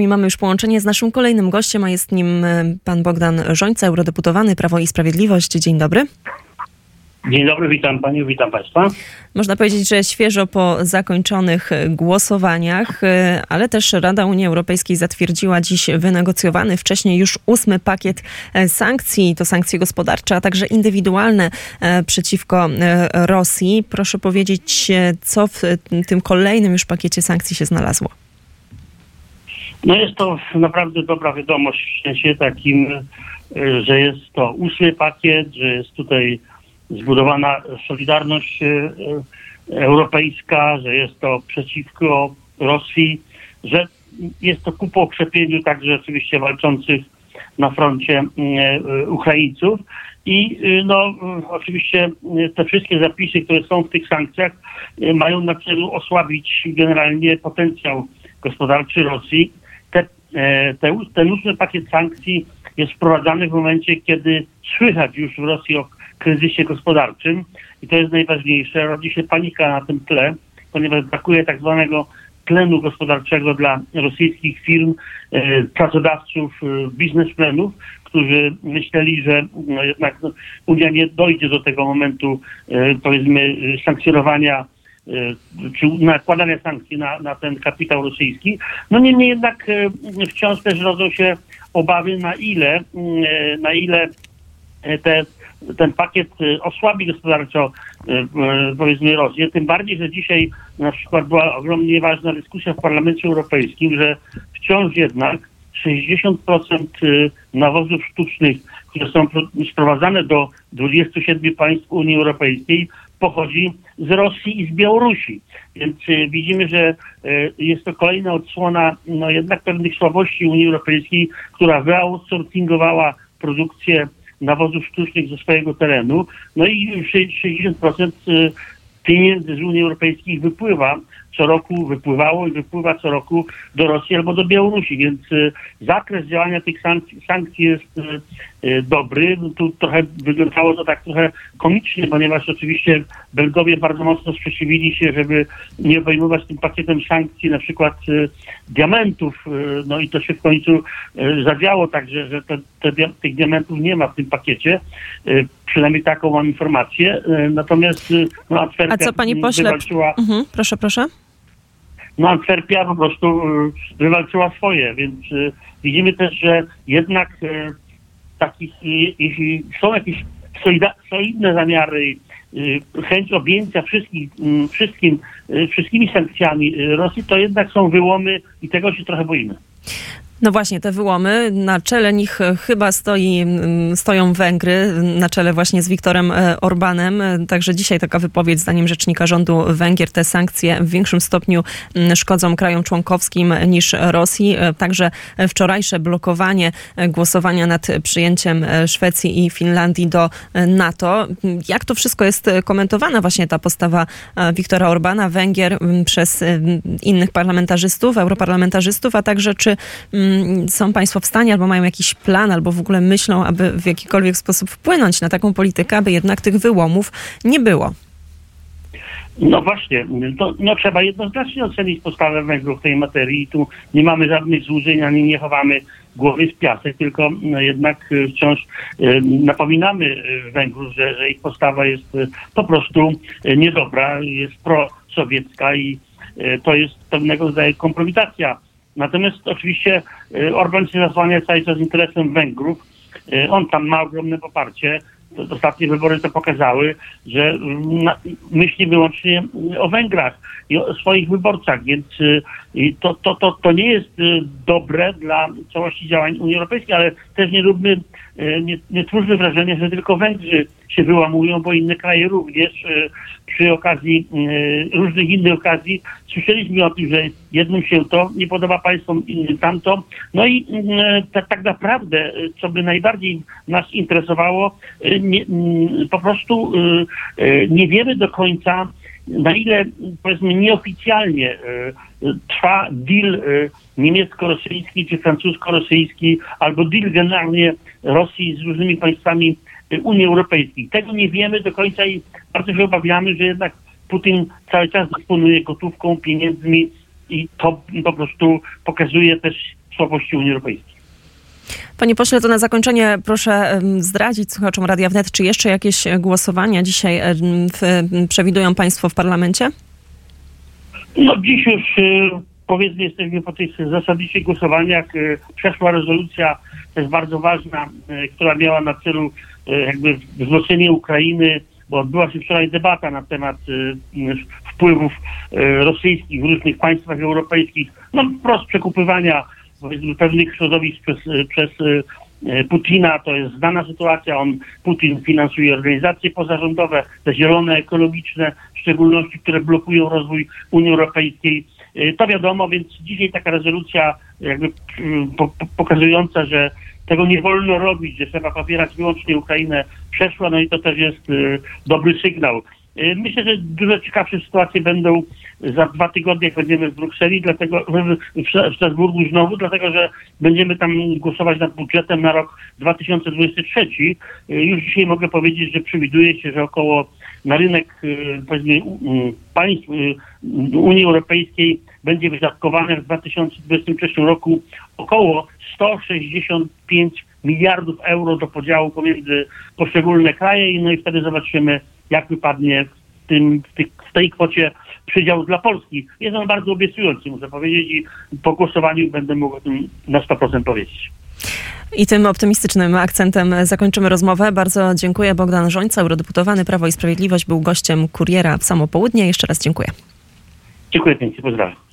I mamy już połączenie z naszym kolejnym gościem, a jest nim e, pan Bogdan Żońca, eurodeputowany Prawo i Sprawiedliwość. Dzień dobry. Dzień dobry, witam panią, witam państwa. Można powiedzieć, że świeżo po zakończonych głosowaniach, e, ale też Rada Unii Europejskiej zatwierdziła dziś wynegocjowany wcześniej już ósmy pakiet e, sankcji. To sankcje gospodarcze, a także indywidualne e, przeciwko Rosji. Proszę powiedzieć, co w tym kolejnym już pakiecie sankcji się znalazło? No jest to naprawdę dobra wiadomość w sensie takim, że jest to ósmy pakiet, że jest tutaj zbudowana solidarność e, e, europejska, że jest to przeciwko Rosji, że jest to ku pokrzepieniu także oczywiście walczących na froncie Ukraińców. I no, oczywiście te wszystkie zapisy, które są w tych sankcjach, mają na celu osłabić generalnie potencjał gospodarczy Rosji. Te, te, ten ósmy pakiet sankcji jest wprowadzany w momencie, kiedy słychać już w Rosji o kryzysie gospodarczym i to jest najważniejsze. Rodzi się panika na tym tle, ponieważ brakuje tak zwanego tlenu gospodarczego dla rosyjskich firm, e, pracodawców, e, biznesmenów, którzy myśleli, że no jednak Unia nie dojdzie do tego momentu, e, powiedzmy, sankcjonowania czy nakładania sankcji na, na ten kapitał rosyjski. No niemniej jednak wciąż też rodzą się obawy, na ile, na ile te ten pakiet y, osłabi gospodarczo y, y, powiedzmy Rosję, tym bardziej, że dzisiaj na przykład była ogromnie ważna dyskusja w Parlamencie Europejskim, że wciąż jednak 60% nawozów sztucznych, które są sprowadzane do 27 państw Unii Europejskiej, pochodzi z Rosji i z Białorusi. Więc widzimy, że jest to kolejna odsłona no jednak pewnych słabości Unii Europejskiej, która wyoutsourcingowała produkcję nawozów sztucznych ze swojego terenu. No i 60% y, pieniędzy z Unii Europejskiej wypływa co roku, wypływało i wypływa co roku do Rosji albo do Białorusi, więc y, zakres działania tych sankcji, sankcji jest y, dobry. No tu trochę wyglądało to tak trochę komicznie, ponieważ oczywiście Belgowie bardzo mocno sprzeciwili się, żeby nie obejmować tym pakietem sankcji na przykład diamentów, no i to się w końcu zadziało także, że te, te, tych diamentów nie ma w tym pakiecie. Przynajmniej taką mam informację. Natomiast no, Antwerpia A co pani pośle? Mhm, proszę, proszę. No Antwerpia po prostu wywalczyła swoje, więc widzimy też, że jednak takich, jeśli są jakieś solidne zamiary, chęć objęcia wszystkich, wszystkim, wszystkimi sankcjami Rosji, to jednak są wyłomy i tego się trochę boimy. No właśnie, te wyłomy, na czele nich chyba stoi, stoją Węgry, na czele właśnie z Viktorem e, Orbanem. Także dzisiaj taka wypowiedź, zdaniem rzecznika rządu Węgier, te sankcje w większym stopniu szkodzą krajom członkowskim niż Rosji. E, także wczorajsze blokowanie e, głosowania nad przyjęciem Szwecji i Finlandii do NATO. Jak to wszystko jest komentowana właśnie ta postawa Viktora Orbana, Węgier przez innych parlamentarzystów, europarlamentarzystów, a także czy są Państwo w stanie, albo mają jakiś plan, albo w ogóle myślą, aby w jakikolwiek sposób wpłynąć na taką politykę, aby jednak tych wyłomów nie było? No właśnie, to, no trzeba jednoznacznie ocenić postawę Węgrów w tej materii. Tu nie mamy żadnych złudzeń, ani nie chowamy głowy w piasek, tylko no jednak e, wciąż e, napominamy e, Węgrów, że, że ich postawa jest po prostu niedobra, jest prosowiecka i to jest pewnego rodzaju kompromitacja Natomiast oczywiście y, Orban się zasłania cały czas interesem Węgrów. Y, on tam ma ogromne poparcie. Ostatnie wybory to pokazały, że mm, myśli wyłącznie o Węgrach i o swoich wyborcach, więc y, to, to, to, to nie jest dobre dla całości działań Unii Europejskiej, ale też nie róbmy, nie, nie twórzmy wrażenia, że tylko Węgrzy się wyłamują, bo inne kraje również przy okazji różnych innych okazji słyszeliśmy o tym, że jednym się to nie podoba państwom, innym tamto. No i tak, tak naprawdę, co by najbardziej nas interesowało, nie, po prostu nie wiemy do końca, na ile powiedzmy nieoficjalnie trwa deal niemiecko-rosyjski czy francusko-rosyjski, albo deal generalnie Rosji z różnymi państwami Unii Europejskiej. Tego nie wiemy do końca i bardzo się obawiamy, że jednak Putin cały czas dysponuje gotówką, pieniędzmi i to po prostu pokazuje też słabości Unii Europejskiej. Panie pośle, to na zakończenie proszę zdradzić słuchaczom Radia Wnet, czy jeszcze jakieś głosowania dzisiaj w, przewidują Państwo w parlamencie? No dziś już y, powiedzmy jesteśmy po tych zasadniczych głosowaniach. Y, przeszła rezolucja, jest bardzo ważna, która miała na celu jakby wzmocnienie Ukrainy, bo odbyła się wczoraj debata na temat wpływów rosyjskich w różnych państwach europejskich, no wprost przekupywania powiedzmy pewnych środowisk przez, przez Putina, to jest znana sytuacja, on, Putin finansuje organizacje pozarządowe, te zielone, ekologiczne, w szczególności, które blokują rozwój Unii Europejskiej. To wiadomo, więc dzisiaj taka rezolucja jakby po, pokazująca, że tego nie wolno robić, że trzeba popierać wyłącznie Ukrainę przeszła, no i to też jest dobry sygnał. Myślę, że dużo ciekawsze sytuacje będą za dwa tygodnie, jak będziemy w Brukseli, dlatego w Strasburgu znowu, dlatego że będziemy tam głosować nad budżetem na rok 2023. Już dzisiaj mogę powiedzieć, że przewiduje się, że około na rynek y, państw y, Unii Europejskiej będzie wydatkowane w 2023 roku około 165 miliardów euro do podziału pomiędzy poszczególne kraje, no i wtedy zobaczymy, jak wypadnie w, tym, w, tej kwocie przydział dla Polski. Jest on bardzo obiecujący, muszę powiedzieć, i po głosowaniu będę mógł o tym na 100% powiedzieć. I tym optymistycznym akcentem zakończymy rozmowę. Bardzo dziękuję. Bogdan Żońca, eurodeputowany Prawo i Sprawiedliwość, był gościem Kuriera w samo południe. Jeszcze raz dziękuję. Dziękuję pięknie, pozdrawiam.